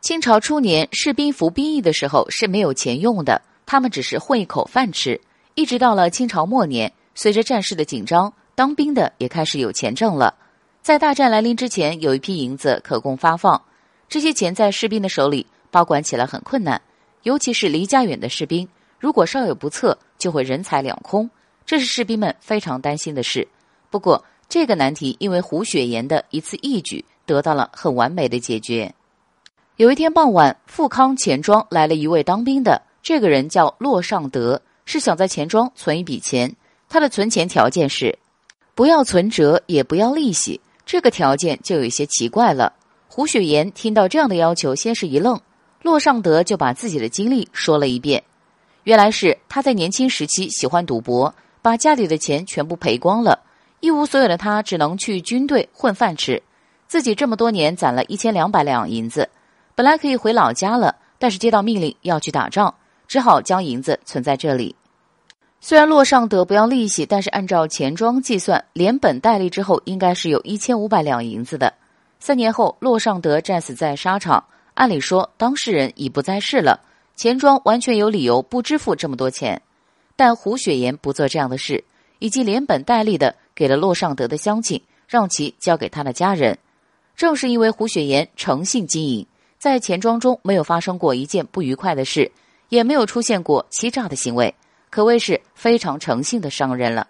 清朝初年，士兵服兵役的时候是没有钱用的，他们只是混一口饭吃。一直到了清朝末年，随着战事的紧张，当兵的也开始有钱挣了。在大战来临之前，有一批银子可供发放，这些钱在士兵的手里保管起来很困难，尤其是离家远的士兵，如果稍有不测，就会人财两空，这是士兵们非常担心的事。不过，这个难题因为胡雪岩的一次义举得到了很完美的解决。有一天傍晚，富康钱庄来了一位当兵的，这个人叫骆尚德，是想在钱庄存一笔钱。他的存钱条件是，不要存折，也不要利息。这个条件就有些奇怪了。胡雪岩听到这样的要求，先是一愣，骆尚德就把自己的经历说了一遍。原来是他在年轻时期喜欢赌博，把家里的钱全部赔光了，一无所有的他只能去军队混饭吃。自己这么多年攒了一千两百两银子。本来可以回老家了，但是接到命令要去打仗，只好将银子存在这里。虽然洛尚德不要利息，但是按照钱庄计算，连本带利之后，应该是有一千五百两银子的。三年后，洛尚德战死在沙场，按理说当事人已不在世了，钱庄完全有理由不支付这么多钱。但胡雪岩不做这样的事，以及连本带利的给了洛尚德的乡亲，让其交给他的家人。正是因为胡雪岩诚信经营。在钱庄中没有发生过一件不愉快的事，也没有出现过欺诈的行为，可谓是非常诚信的商人了。